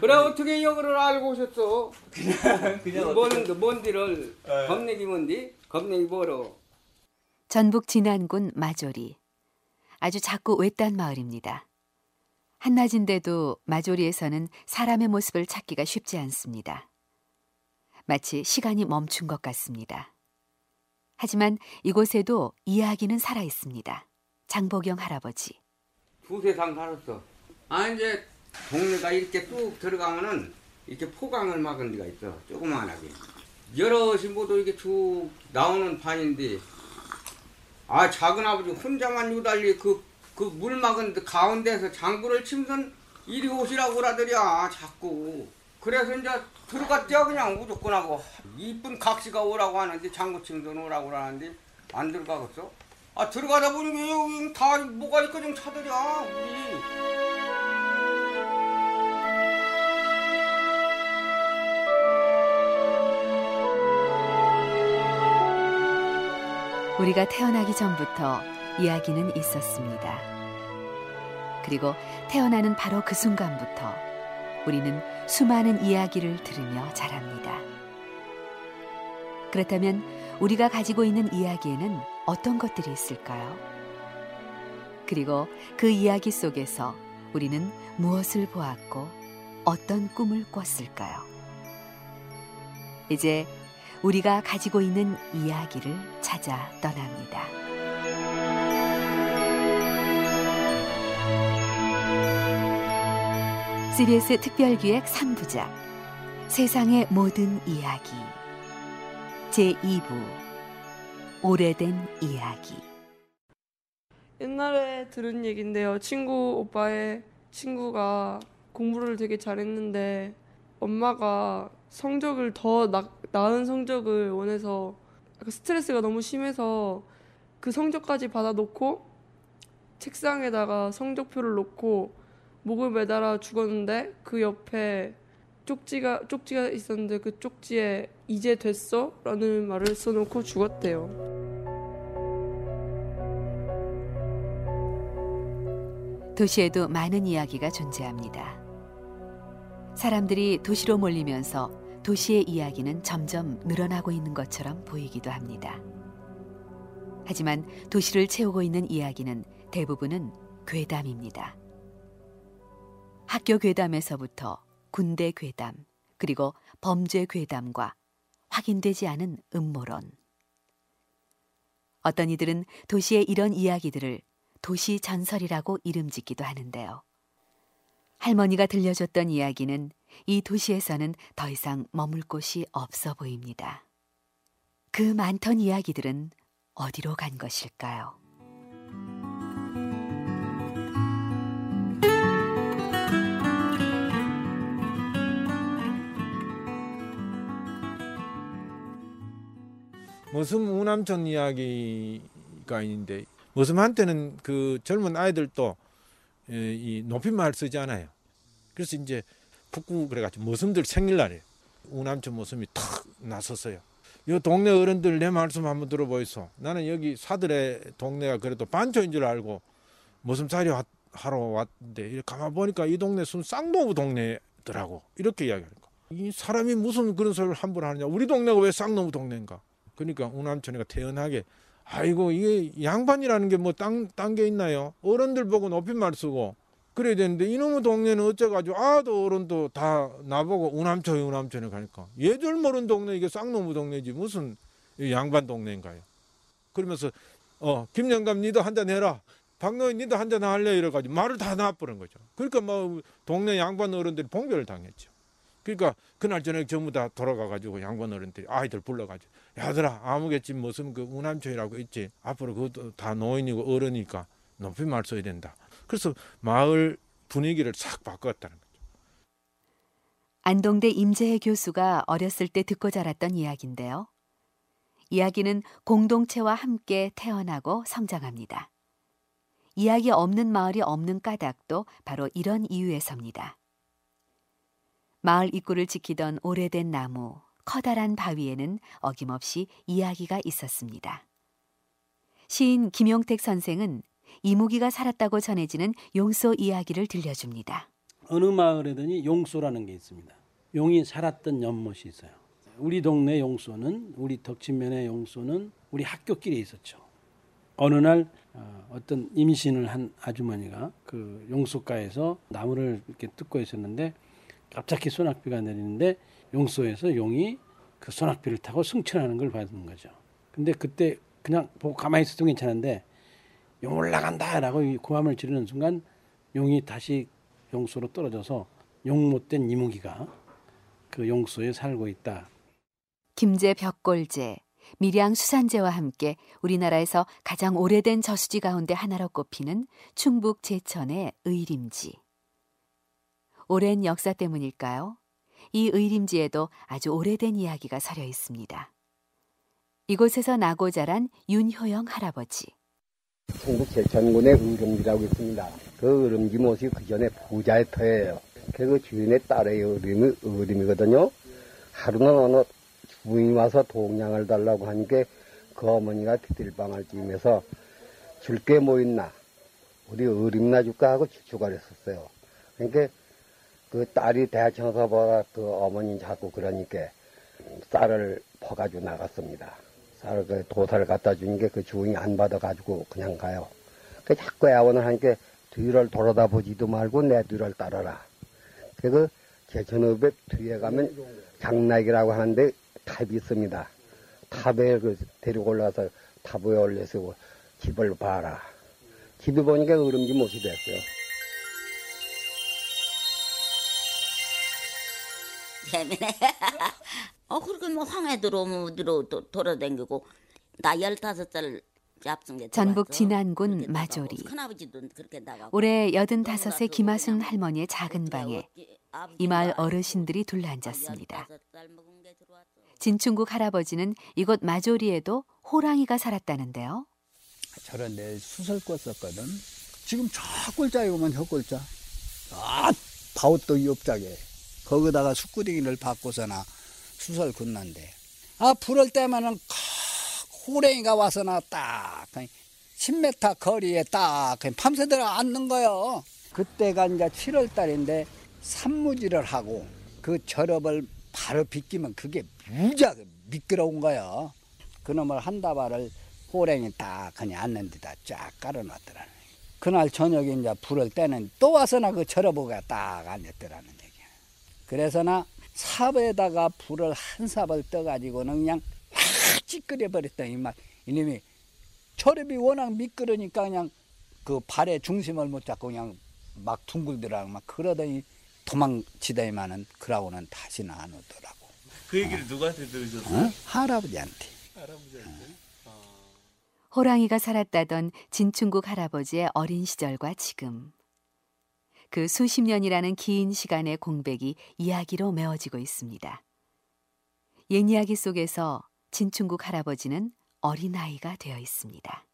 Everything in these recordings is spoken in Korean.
그래 어떻게 여기를 알고 오셨어? 그냥 뭔 뭔디를 예. 겁내기 뭔디? 겁내기 뭐로? 전북 진안군 마조리. 아주 작고 외딴 마을입니다. 한낮인데도 마조리에서는 사람의 모습을 찾기가 쉽지 않습니다. 마치 시간이 멈춘 것 같습니다. 하지만 이곳에도 이야기는 살아 있습니다. 장보경 할아버지. 두세 상 살았어. 아 이제 동네가 이렇게 뚝 들어가면은 이렇게 포강을 막은 데가 있어. 조그만하게. 여럿이 모두 이렇게 쭉 나오는 판인데 아 작은 아버지 혼자만 유달리 그 그 물 막은 데 가운데서 장구를 치면서 이리 오시라고 그러더랴 자꾸. 그래서 이제 들어갔죠 그냥 무조건 하고 이쁜 각시가 오라고 하는데 장구 치면서 오라고 그러는데 안 들어가겠어? 아 들어가다 보니 다 뭐가 좀 차더랴 우리. 우리가 태어나기 전부터 이야기는 있었습니다. 그리고 태어나는 바로 그 순간부터 우리는 수많은 이야기를 들으며 자랍니다. 그렇다면 우리가 가지고 있는 이야기에는 어떤 것들이 있을까요? 그리고 그 이야기 속에서 우리는 무엇을 보았고 어떤 꿈을 꿨을까요? 이제 우리가 가지고 있는 이야기를 찾아 떠납니다. CBS 특별기획 3부작 세상의 모든 이야기 제2부 오래된 이야기 옛날에 들은 얘긴데요. 친구 오빠의 친구가 공부를 되게 잘했는데 엄마가 성적을 더 나, 나은 성적을 원해서 스트레스가 너무 심해서 그 성적까지 받아놓고 책상에다가 성적표를 놓고 목을 매달아 죽었는데 그 옆에 쪽지가 쪽지가 있었는데 그 쪽지에 이제 됐어라는 말을 써놓고 죽었대요. 도시에도 많은 이야기가 존재합니다. 사람들이 도시로 몰리면서 도시의 이야기는 점점 늘어나고 있는 것처럼 보이기도 합니다. 하지만 도시를 채우고 있는 이야기는 대부분은 괴담입니다. 학교 괴담에서부터 군대 괴담, 그리고 범죄 괴담과 확인되지 않은 음모론. 어떤 이들은 도시의 이런 이야기들을 도시 전설이라고 이름 짓기도 하는데요. 할머니가 들려줬던 이야기는 이 도시에서는 더 이상 머물 곳이 없어 보입니다. 그 많던 이야기들은 어디로 간 것일까요? 머슴 우남촌 이야기가 있는데 머슴한테는 그 젊은 아이들도 에, 이 높임말 쓰지 않아요. 그래서 이제 북구 그래가지고 머슴들 생일날에 우남촌 머슴이 탁 나섰어요. 요 동네 어른들 내 말씀 한번 들어보이소. 나는 여기 사들의 동네가 그래도 반초인 줄 알고 머슴살이 왔- 하러 왔는데 가만 보니까 이 동네 순 쌍노부 동네더라고. 이렇게 이야기하는 거. 이 사람이 무슨 그런 소리를 함부로 하느냐. 우리 동네가 왜 쌍노부 동네인가. 그러니까 우남촌이가 태연하게 아이고 이게 양반이라는 게 뭐딴게 있나요? 어른들 보고 높임말 쓰고 그래야 되는데 이놈의 동네는 어쩌가지고 아도 어른도 다 나보고 우남촌이 우남촌에 가니까 얘들 모르는 동네 이게 쌍놈의 동네지 무슨 이 양반 동네인가요? 그러면서 어 김영감 니도 한잔 해라 박노인 니도 한잔 할래 이래가지고 말을 다 놔버린 거죠. 그러니까 뭐 동네 양반 어른들이 봉변을 당했죠. 그러니까 그날 저녁 전부 다 돌아가가지고 양반 어른들이 아이들 불러가지고 야들아 아무겠지 무슨 그 우남촌이라고 있지 앞으로 그것도 다 노인이고 어른이니까 높임말 써야 된다. 그래서 마을 분위기를 싹 바꿨다는 거죠. 안동대 임재혜 교수가 어렸을 때 듣고 자랐던 이야기인데요. 이야기는 공동체와 함께 태어나고 성장합니다. 이야기 없는 마을이 없는 까닭도 바로 이런 이유에서입니다. 마을 입구를 지키던 오래된 나무, 커다란 바위에는 어김없이 이야기가 있었습니다. 시인 김용택 선생은 이무기가 살았다고 전해지는 용소 이야기를 들려줍니다. 어느 마을에더니 용소라는 게 있습니다. 용이 살았던 연못이 있어요. 우리 동네 용소는 우리 덕친면의 용소는 우리 학교길에 있었죠. 어느 날 어, 어떤 임신을 한 아주머니가 그 용소가에서 나무를 이렇게 뜯고 있었는데 갑자기 소낙비가 내리는데 용소에서 용이 그 소낙비를 타고 승천하는 걸 봤는 거죠. 근데 그때 그냥 보고 가만히 있어도 괜찮은데 용 올라간다라고 이 고함을 지르는 순간 용이 다시 용소로 떨어져서 용 못된 이무기가 그 용소에 살고 있다. 김제 벽골제, 밀양 수산제와 함께 우리나라에서 가장 오래된 저수지 가운데 하나로 꼽히는 충북 제천의 의림지. 오랜 역사 때문일까요? 이 의림지에도 아주 오래된 이야기가 서려 있습니다. 이곳에서 나고 자란 윤효영 할아버지. 충북 제천군의 의름지라고 있습니다. 그 의름지 못이 그 전에 부자의 터예요. 그 주인의 딸의 의름이, 의름이거든요. 하루는 어느 주인이 와서 동양을 달라고 하니까 그 어머니가 비들방을 찌면서 줄 게 뭐 있나? 우리 의름이나 줄까 하고 추축을 했었어요. 그러니까 그 딸이 대청서 보다 그 어머니 자꾸 그러니까 쌀을 퍼가지고 나갔습니다. 쌀을 그 도사를 갖다 주는 게그 주인이 안 받아가지고 그냥 가요. 그 자꾸 애원을 하니까 뒤를 돌아다 보지도 말고 내 뒤를 따라라. 그래서 제천읍에 뒤에 가면 장락이라고 하는데 탑이 있습니다. 탑에 그 데리고 올라서 탑 위에 올려서 집을 봐라. 집에 보니까 으름지 못이 됐어요. 재미네. 어, 그렇게 뭐 황해 들어오면 어디로 도, 돌아다니고 나 열다섯 살 잡순 게 전북. 진안군 마조리. 큰아버지도 그렇게 나가고 올해 그러고 85세 나서 김하순 그냥 할머니의 작은 방에 이 마을 어르신들이 둘러앉았습니다. 진충국 할아버지는 이곳 마조리에도 호랑이가 살았다는데요. 저런 데 수설 꿨었거든. 지금 저 오면 저 꼴자. 아, 바웃도 옆자게. 거기다가 숯구덩이를 받고서나 수설 굽는데. 아, 불을 때면은 크, 호랭이가 와서 나 딱, 그냥 10m 거리에 딱, 그냥 밤새도록 앉는 거요. 그때가 이제 7월 달인데 산무지를 하고 그 절업을 바로 비끼면 그게 무지하게 미끄러운 거요. 그놈을 한 다발을 호랭이 딱 그냥 앉는 데다 쫙 깔아놨더라는 얘기. 그날 저녁에 이제 불을 때는 또 와서 나 그 절어보가 딱 앉았더라는 얘기야. 그래서 나 삽에다가 불을 한 삽을 떠가지고는 그냥 확 찌끄려 버렸더니 막 이놈이 절업이 워낙 미끄러니까 그냥 그 발의 중심을 못 잡고 그냥 막 둥글더라고 막 그러더니 도망치더니만은 그러고는 다시는 안 오더라고. 그 얘기를 누구한테 들으셨어요? 어? 할아버지한테. 호랑이가 살았다던 진충국 할아버지의 어린 시절과 지금. 그 수십 년이라는 긴 시간의 공백이 이야기로 메워지고 있습니다. 옛 이야기 속에서 진충국 할아버지는 어린아이가 되어 있습니다.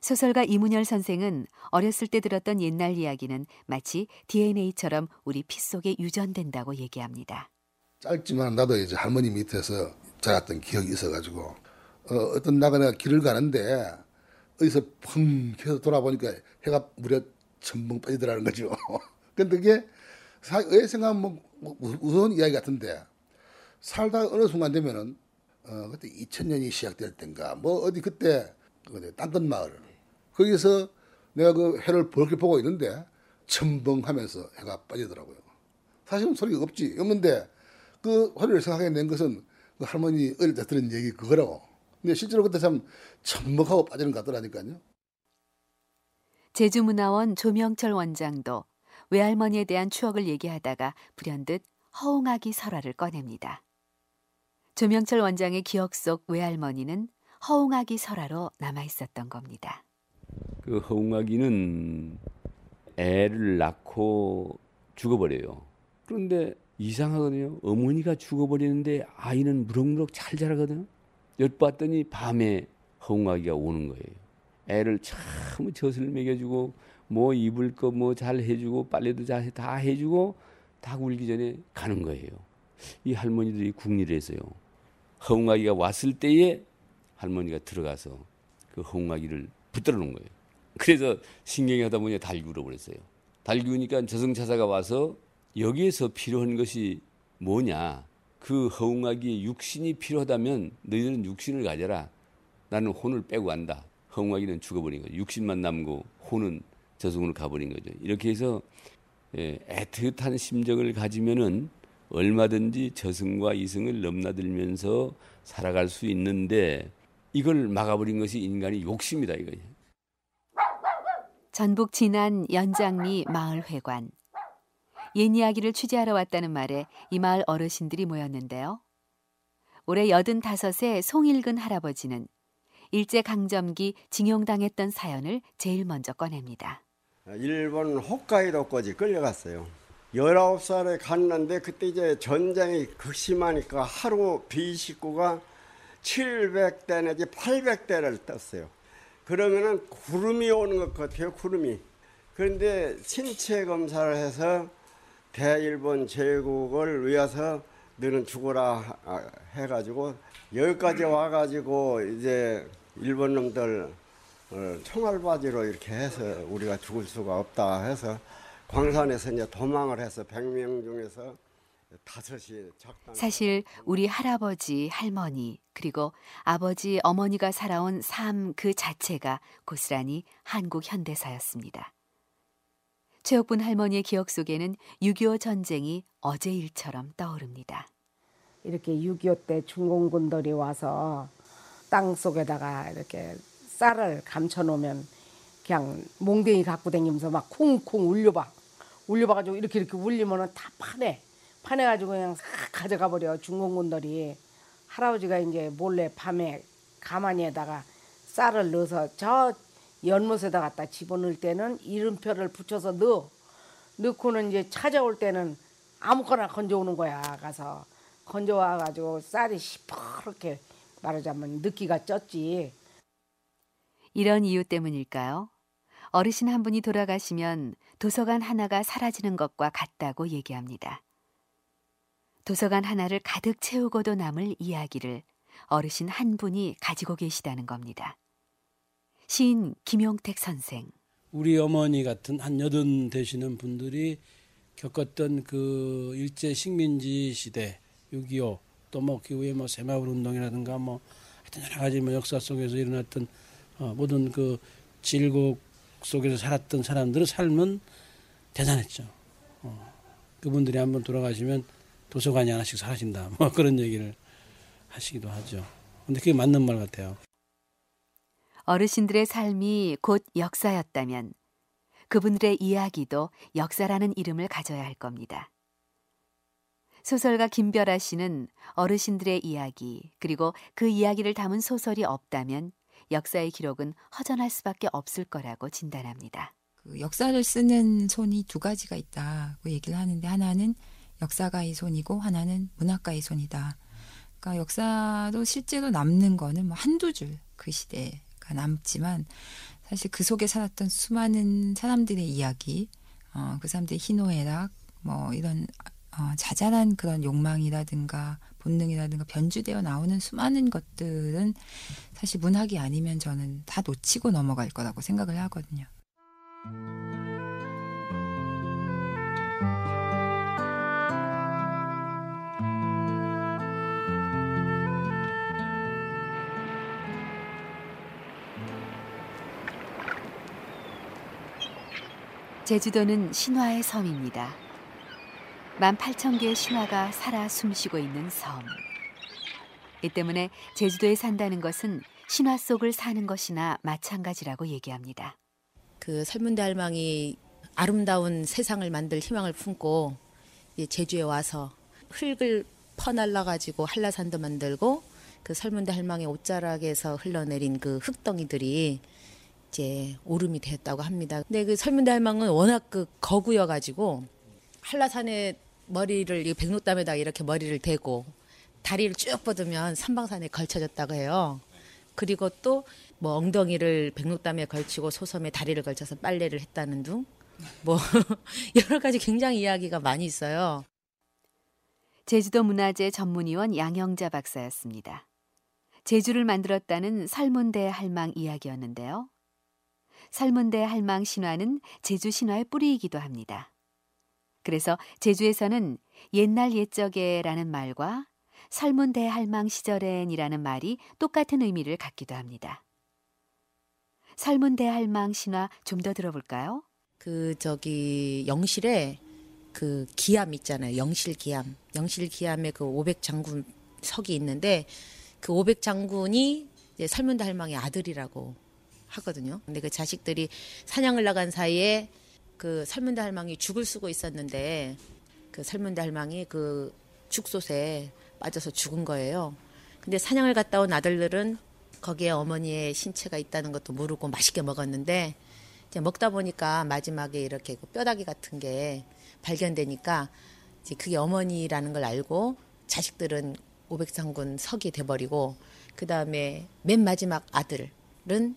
소설가 이문열 선생은 어렸을 때 들었던 옛날 이야기는 마치 DNA처럼 우리 피 속에 유전된다고 얘기합니다. 짧지만 나도 이제 할머니 밑에서 자랐던 기억이 있어가지고 어, 어떤 나가 내가 길을 가는데 어디서 펑 해서 돌아보니까 해가 무려 첨벙 빠지더라는 거죠. 근데 그게 사- 왜 생각하면 뭐, 뭐 무서운 이야기 같은데 살다가 어느 순간 되면은 어, 그때 2000년이 시작될 땐가 뭐 어디 그때 그 땅끝 마을 거기서 내가 그 해를 벌게 보고 있는데 첨벙하면서 해가 빠지더라고요. 사실은 소리가 없지 없는데 그 화를 생각해 낸 것은 그 할머니 어릴 때 들은 얘기 그거라고. 근데 실제로 그때 참 첨벙하고 빠지는 것 같더라니까요. 제주문화원 조명철 원장도 외할머니에 대한 추억을 얘기하다가 불현듯 허웅아기 설화를 꺼냅니다. 조명철 원장의 기억 속 외할머니는 허웅아기 설화로 남아 있었던 겁니다. 그 허웅아기는 애를 낳고 죽어버려요. 그런데 이상하거든요. 어머니가 죽어버리는데 아이는 무럭무럭 잘 자라거든요. 엿봤더니 밤에 허웅아기가 오는 거예요. 애를 참 젖을 먹여주고 뭐 입을 거 뭐 잘 해주고 빨래도 잘 다 해주고 다 울기 전에 가는 거예요. 이 할머니들이 궁리를 했어요. 허웅아기가 왔을 때에 할머니가 들어가서 그 허웅아기를 붙들어 놓은 거예요. 그래서 신경이 하다 보니 다 울어버렸어요. 달기우니까 저승차사가 와서 여기에서 필요한 것이 뭐냐? 그 허웅하기 육신이 필요하다면 너희들은 육신을 가져라. 나는 혼을 빼고 간다. 허웅하기는 죽어버린 거죠. 육신만 남고 혼은 저승으로 가버린 거죠. 이렇게 해서 예, 애틋한 심정을 가지면은 얼마든지 저승과 이승을 넘나들면서 살아갈 수 있는데 이걸 막아버린 것이 인간의 욕심이다 이거예요. 전북 진안 연장리 마을회관. 옛 이야기를 취재하러 왔다는 말에 이 마을 어르신들이 모였는데요. 올해 85세 송일근 할아버지는 일제강점기 징용당했던 사연을 제일 먼저 꺼냅니다. 일본 홋카이도까지 끌려갔어요. 19살에 갔는데 그때 이제 전쟁이 극심하니까 하루 비식구가 700대 내지 800대를 떴어요. 그러면은 구름이 오는 것 같아요, 구름이. 그런데 신체 검사를 해서 대일본 제국을 위해서 너는 죽어라 해가지고 여기까지 와가지고 이제 일본 놈들 총알바지로 이렇게 해서 우리가 죽을 수가 없다 해서 광산에서 이제 도망을 해서 100명 중에서 다섯이 적당. 사실 우리 할아버지, 할머니, 그리고 아버지, 어머니가 살아온 삶 그 자체가 고스란히 한국 현대사였습니다. 최옥분 할머니의 기억 속에는 6.25 전쟁이 어제 일처럼 떠오릅니다. 이렇게 6.25 때 중공군들이 와서 땅 속에다가 이렇게 쌀을 감춰 놓으면 그냥 몽댕이 갖고 다니면서 막 쿵쿵 울려봐. 울려봐가지고 이렇게 이렇게 울리면은 다 파내. 파내가지고 그냥 싹 가져가 버려 중공군들이. 할아버지가 이제 몰래 밤에 가마니에다가 쌀을 넣어서 저 연못에다 갖다 집어넣을 때는 이름표를 붙여서 넣어. 넣고는 이제 찾아올 때는 아무거나 건져오는 거야. 가서 건져와가지고 쌀이 시퍼렇게 말하자면 느끼가 쪘지. 이런 이유 때문일까요? 어르신 한 분이 돌아가시면 도서관 하나가 사라지는 것과 같다고 얘기합니다. 도서관 하나를 가득 채우고도 남을 이야기를 어르신 한 분이 가지고 계시다는 겁니다. 시인 김용택 선생. 우리 어머니 같은 한 여든 되시는 분들이 겪었던 그 일제 식민지 시대 6.25 또 뭐 그 후에 뭐 새마을 운동이라든가 뭐 하여튼 여러 가지 뭐 역사 속에서 일어났던 어, 모든 그 질곡 속에서 살았던 사람들의 삶은 대단했죠. 어, 그분들이 한번 돌아가시면 도서관이 하나씩 사라진다. 뭐 그런 얘기를 하시기도 하죠. 근데 그게 맞는 말 같아요. 어르신들의 삶이 곧 역사였다면 그분들의 이야기도 역사라는 이름을 가져야 할 겁니다. 소설가 김별아 씨는 어르신들의 이야기 그리고 그 이야기를 담은 소설이 없다면 역사의 기록은 허전할 수밖에 없을 거라고 진단합니다. 그 역사를 쓰는 손이 두 가지가 있다고 얘기를 하는데 하나는 역사가의 손이고 하나는 문학가의 손이다. 그러니까 역사도 실제로 남는 거는 뭐 한두 줄 그 시대가 남지만 사실 그 속에 살았던 수많은 사람들의 이야기, 어, 그 사람들의 희노애락, 뭐 이런 어, 자잘한 그런 욕망이라든가 본능이라든가 변주되어 나오는 수많은 것들은 사실 문학이 아니면 저는 다 놓치고 넘어갈 거라고 생각을 하거든요. 제주도는 신화의 섬입니다. 18,000개의 신화가 살아 숨쉬고 있는 섬. 이 때문에 제주도에 산다는 것은 신화 속을 사는 것이나 마찬가지라고 얘기합니다. 그 설문대 할망이 아름다운 세상을 만들 희망을 품고 제주에 와서 흙을 퍼날라 가지고 한라산도 만들고 그 설문대 할망의 옷자락에서 흘러내린 그 흙덩이들이 이제 오름이 되었다고 합니다. 근데 그 설문대 할망은 워낙 그 거구여 가지고 한라산에 머리를 이 백록담에다 이렇게 머리를 대고 다리를 쭉 뻗으면 삼방산에 걸쳐졌다고 해요. 그리고 또 뭐 엉덩이를 백록담에 걸치고 소섬에 다리를 걸쳐서 빨래를 했다는 둥. 뭐 여러 가지 굉장히 이야기가 많이 있어요. 제주도 문화재 전문위원 양영자 박사였습니다. 제주를 만들었다는 설문대 할망 이야기였는데요. 설문대 할망 신화는 제주 신화의 뿌리이기도 합니다. 그래서 제주에서는 옛날 옛적에라는 말과 설문 대 할망 시절엔이라는 말이 똑같은 의미를 갖기도 합니다. 설문 대 할망 신화 좀 더 들어볼까요? 그 저기 영실에 그 기암 있잖아요. 영실 기암. 영실 기암에 그 500장군 석이 있는데 그 500장군이 이제 설문 대 할망의 아들이라고 하거든요. 근데 그 자식들이 사냥을 나간 사이에 그 설문대 할망이 죽을 쓰고 있었는데 그 설문대 할망이 그 죽솥에 빠져서 죽은 거예요. 근데 사냥을 갔다 온 아들들은 거기에 어머니의 신체가 있다는 것도 모르고 맛있게 먹었는데 이제 먹다 보니까 마지막에 이렇게 그 뼈다귀 같은 게 발견되니까 이제 그게 어머니라는 걸 알고 자식들은 500장군 석이 돼버리고 그 다음에 맨 마지막 아들은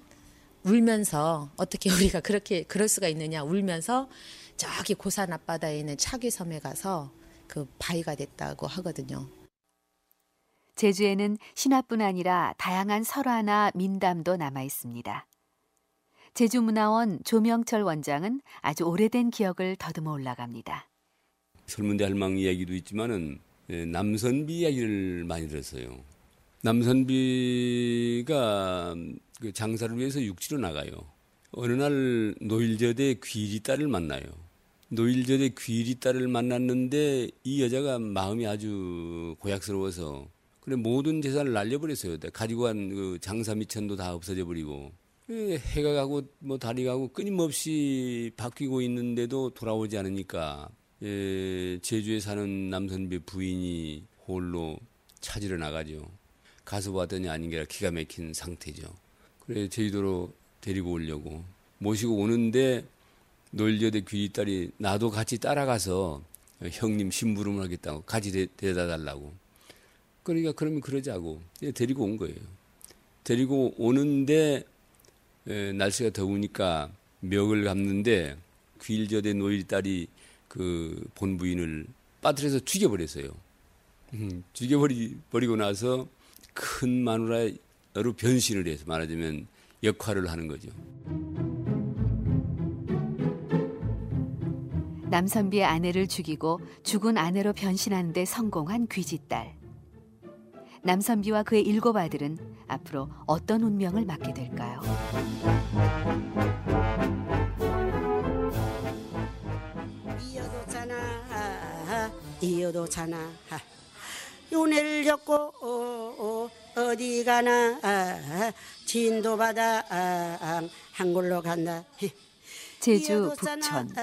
울면서 어떻게 우리가 그렇게 그럴 수가 있느냐 울면서 저기 고산 앞바다에 있는 차귀섬에 가서 그 바위가 됐다고 하거든요. 제주에는 신화뿐 아니라 다양한 설화나 민담도 남아 있습니다. 제주문화원 조명철 원장은 아주 오래된 기억을 더듬어 올라갑니다. 설문대 할망 이야기도 있지만은 예, 남선비 이야기를 많이 들었어요. 남선비가 그 장사를 위해서 육지로 나가요. 어느 날 노일저대 귀리 딸을 만나요. 노일저대 귀리 딸을 만났는데 이 여자가 마음이 아주 고약스러워서 그래 모든 재산을 날려버렸어요. 가지고 간 그 장사 미천도 다 없어져 버리고 해가 가고 뭐 달이 가고 끊임없이 바뀌고 있는데도 돌아오지 않으니까 예, 제주에 사는 남선비 부인이 홀로 찾으러 나가죠. 가서 봤더니 아닌 게 아니라 기가 막힌 상태죠. 그래 제주도로 데리고 오려고 모시고 오는데 놀려대 귀리 딸이 나도 같이 따라가서 형님 심부름을 하겠다고 같이 데, 데려다 달라고. 그러니까 그러면 그러자고 예, 데리고 온 거예요. 데리고 오는데 에, 날씨가 더우니까 멱을 감는데 귀일저대 노일 딸이 그 본부인을 빠뜨려서 죽여버렸어요. 음, 죽여버리 버리고 나서 큰 마누라로 변신을 해서 말하자면 역할을 하는 거죠. 남선비의 아내를 죽이고 죽은 아내로 변신하는 데 성공한 귀지딸. 남선비와 그의 일곱 아들은 앞으로 어떤 운명을 맞게 될까요? 이어도 자나 이어도 자나 요네를 젓고 어, 어, 디 가나 진도 바다 한 골로 간다. 제주 북촌.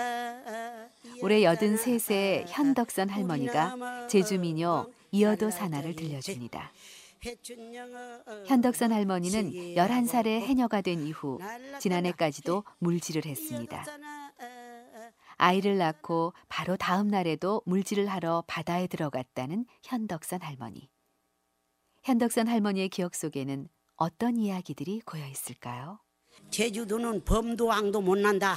올해 83세 현덕선 할머니가 제주 민요 이어도 사나를 들려줍니다. 현덕선 할머니는 11살에 해녀가 된 이후 지난해까지도 물질을 했습니다. 아이를 낳고 바로 다음 날에도 물질을 하러 바다에 들어갔다는 현덕선 할머니. 현덕선 할머니의 기억 속에는 어떤 이야기들이 고여 있을까요? 제주도는 범도 왕도 못 난다.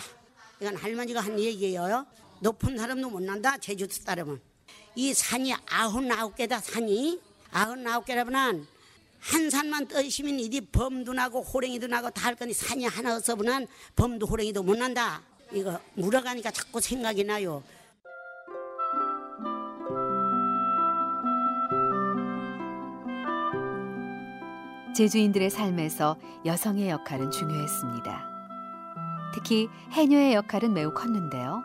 이건 할머니가 한 얘기예요. 높은 사람도 못 난다. 제주도 사람은. 이 산이 아흔아홉 개다 산이 아흔아홉 개라면 한 산만 떠있으면 이리 범도 나고 호랭이도 나고 다 할 거니 산이 하나 없어보면 범도 호랭이도 못 난다. 이거 물어가니까 자꾸 생각이 나요. 제주인들의 삶에서 여성의 역할은 중요했습니다. 특히 해녀의 역할은 매우 컸는데요.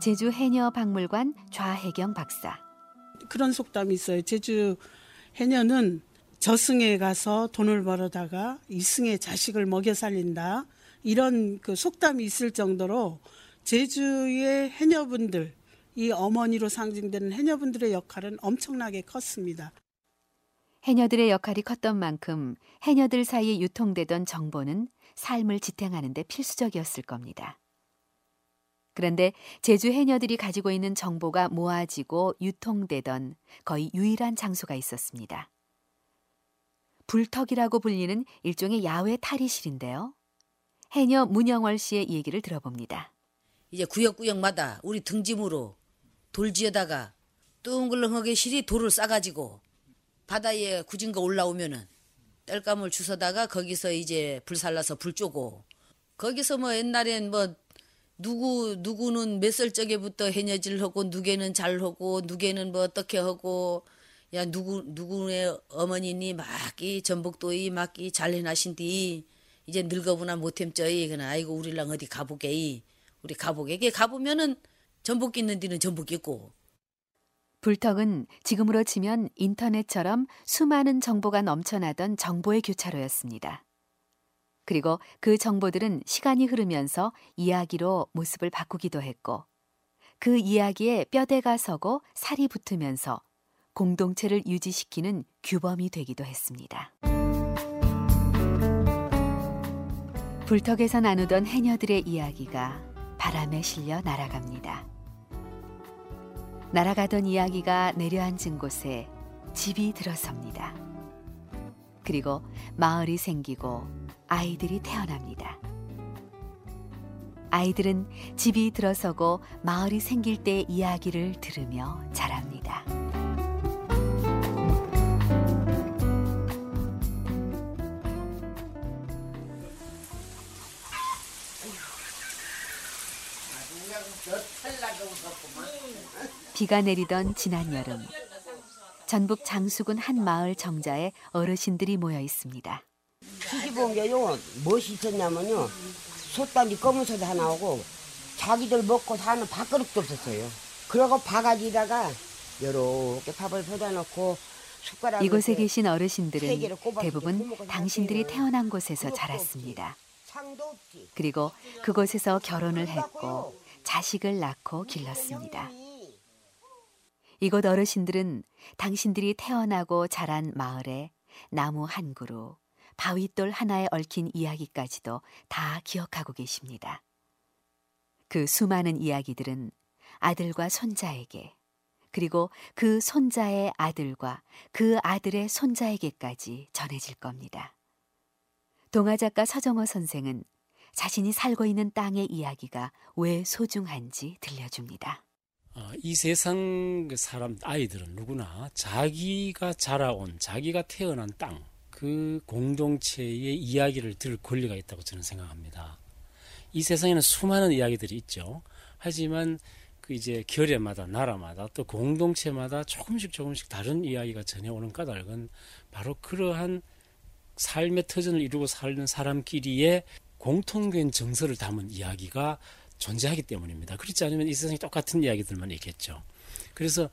제주 해녀 박물관 좌혜경 박사. 그런 속담이 있어요. 제주 해녀는 저승에 가서 돈을 벌어다가 이승에 자식을 먹여 살린다. 이런 그 속담이 있을 정도로 제주의 해녀분들, 이 어머니로 상징되는 해녀분들의 역할은 엄청나게 컸습니다. 해녀들의 역할이 컸던 만큼 해녀들 사이에 유통되던 정보는 삶을 지탱하는 데 필수적이었을 겁니다. 그런데 제주 해녀들이 가지고 있는 정보가 모아지고 유통되던 거의 유일한 장소가 있었습니다. 불턱이라고 불리는 일종의 야외 탈의실인데요. 해녀 문영월 씨의 얘기를 들어봅니다. 이제 구역구역마다 우리 등짐으로 돌 지어다가 둥글렁하게 실이 돌을 싸가지고 바다에 구진거 올라오면은 땔감을 주워다가 거기서 이제 불 살라서 불 쪼고 거기서 뭐 옛날엔 뭐 누구 누구는 몇 살 적에부터 해녀질 하고 누구는 잘 하고 누구는 뭐 어떻게 하고 야 누구 누구의 어머니니 막이 전복도이 막이 잘 해나신디 이제 늙어보나 못햄쩌이 그나 아이고 우리랑 어디 가보게 우리 가보게 게 가보면은 전복 있는 데는 전복 있고 불턱은 지금으로 치면 인터넷처럼 수많은 정보가 넘쳐나던 정보의 교차로였습니다. 그리고 그 정보들은 시간이 흐르면서 이야기로 모습을 바꾸기도 했고 그 이야기에 뼈대가 서고 살이 붙으면서 공동체를 유지시키는 규범이 되기도 했습니다. 불턱에서 나누던 해녀들의 이야기가 바람에 실려 날아갑니다. 날아가던 이야기가 내려앉은 곳에 집이 들어섭니다. 그리고 마을이 생기고 아이들이 태어납니다. 아이들은 집이 들어서고 마을이 생길 때 이야기를 들으며 자랍니다. 비가 내리던 지난 여름 전북 장수군 한 마을 정자에 어르신들이 모여 있습니다. 시집온 게요 무엇이 있었냐면요 솥단지 검은 솥 하나 오고 자기들 먹고 사는 밥그릇도 없었어요. 그러고 바가지에다가 이렇게 밥을 쏟아 놓고 이곳에 계신 어르신들은 대부분 당신들이 태어난 곳에서 자랐습니다. 그리고 그곳에서 결혼을 했고 자식을 낳고 길렀습니다. 이곳 어르신들은 당신들이 태어나고 자란 마을에 나무 한 그루, 바윗돌 하나에 얽힌 이야기까지도 다 기억하고 계십니다. 그 수많은 이야기들은 아들과 손자에게, 그리고 그 손자의 아들과 그 아들의 손자에게까지 전해질 겁니다. 동화작가 서정호 선생은 자신이 살고 있는 땅의 이야기가 왜 소중한지 들려줍니다. 어, 이 세상 그 사람 아이들은 누구나 자기가 자라온 자기가 태어난 땅 그 공동체의 이야기를 들을 권리가 있다고 저는 생각합니다. 이 세상에는 수많은 이야기들이 있죠. 하지만 그 이제 결에마다 나라마다 또 공동체마다 조금씩 조금씩 다른 이야기가 전해오는 까닭은 바로 그러한 삶의 터전을 이루고 사는 사람끼리의 공통된 정서를 담은 이야기가 존재하기 때문입니다. 그렇지 않으면 이 세상에 똑같은 이야기들만 있겠죠. 그래서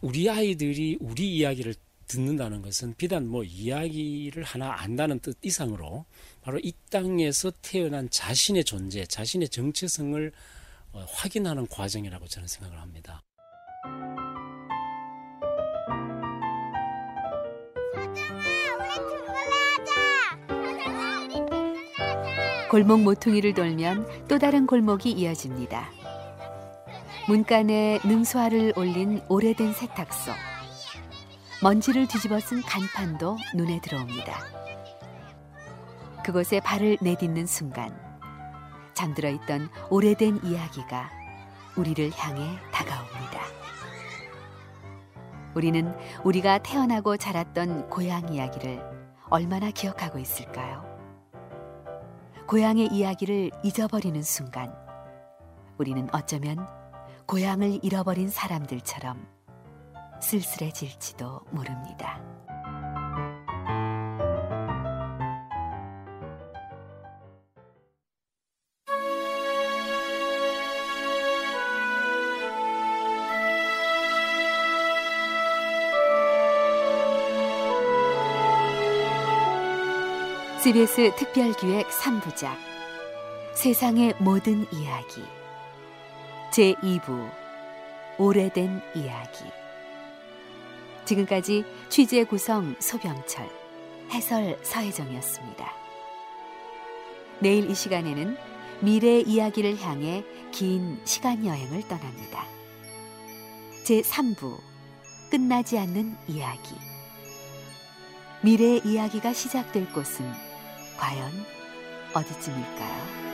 우리 아이들이 우리 이야기를 듣는다는 것은 비단 뭐 이야기를 하나 안다는 뜻 이상으로 바로 이 땅에서 태어난 자신의 존재, 자신의 정체성을 어, 확인하는 과정이라고 저는 생각을 합니다. 골목 모퉁이를 돌면 또 다른 골목이 이어집니다. 문간에 능수화를 올린 오래된 세탁소. 먼지를 뒤집어 쓴 간판도 눈에 들어옵니다. 그곳에 발을 내딛는 순간 잠들어 있던 오래된 이야기가 우리를 향해 다가옵니다. 우리는 우리가 태어나고 자랐던 고향 이야기를 얼마나 기억하고 있을까요? 고향의 이야기를 잊어버리는 순간 우리는 어쩌면 고향을 잃어버린 사람들처럼 쓸쓸해질지도 모릅니다. CBS 특별기획 3부작 세상의 모든 이야기 제2부 오래된 이야기 지금까지 취재 구성 소병철 해설 서혜정이었습니다. 내일 이 시간에는 미래 이야기를 향해 긴 시간 여행을 떠납니다. 제3부 끝나지 않는 이야기 미래의 이야기가 시작될 곳은 과연 어디쯤일까요?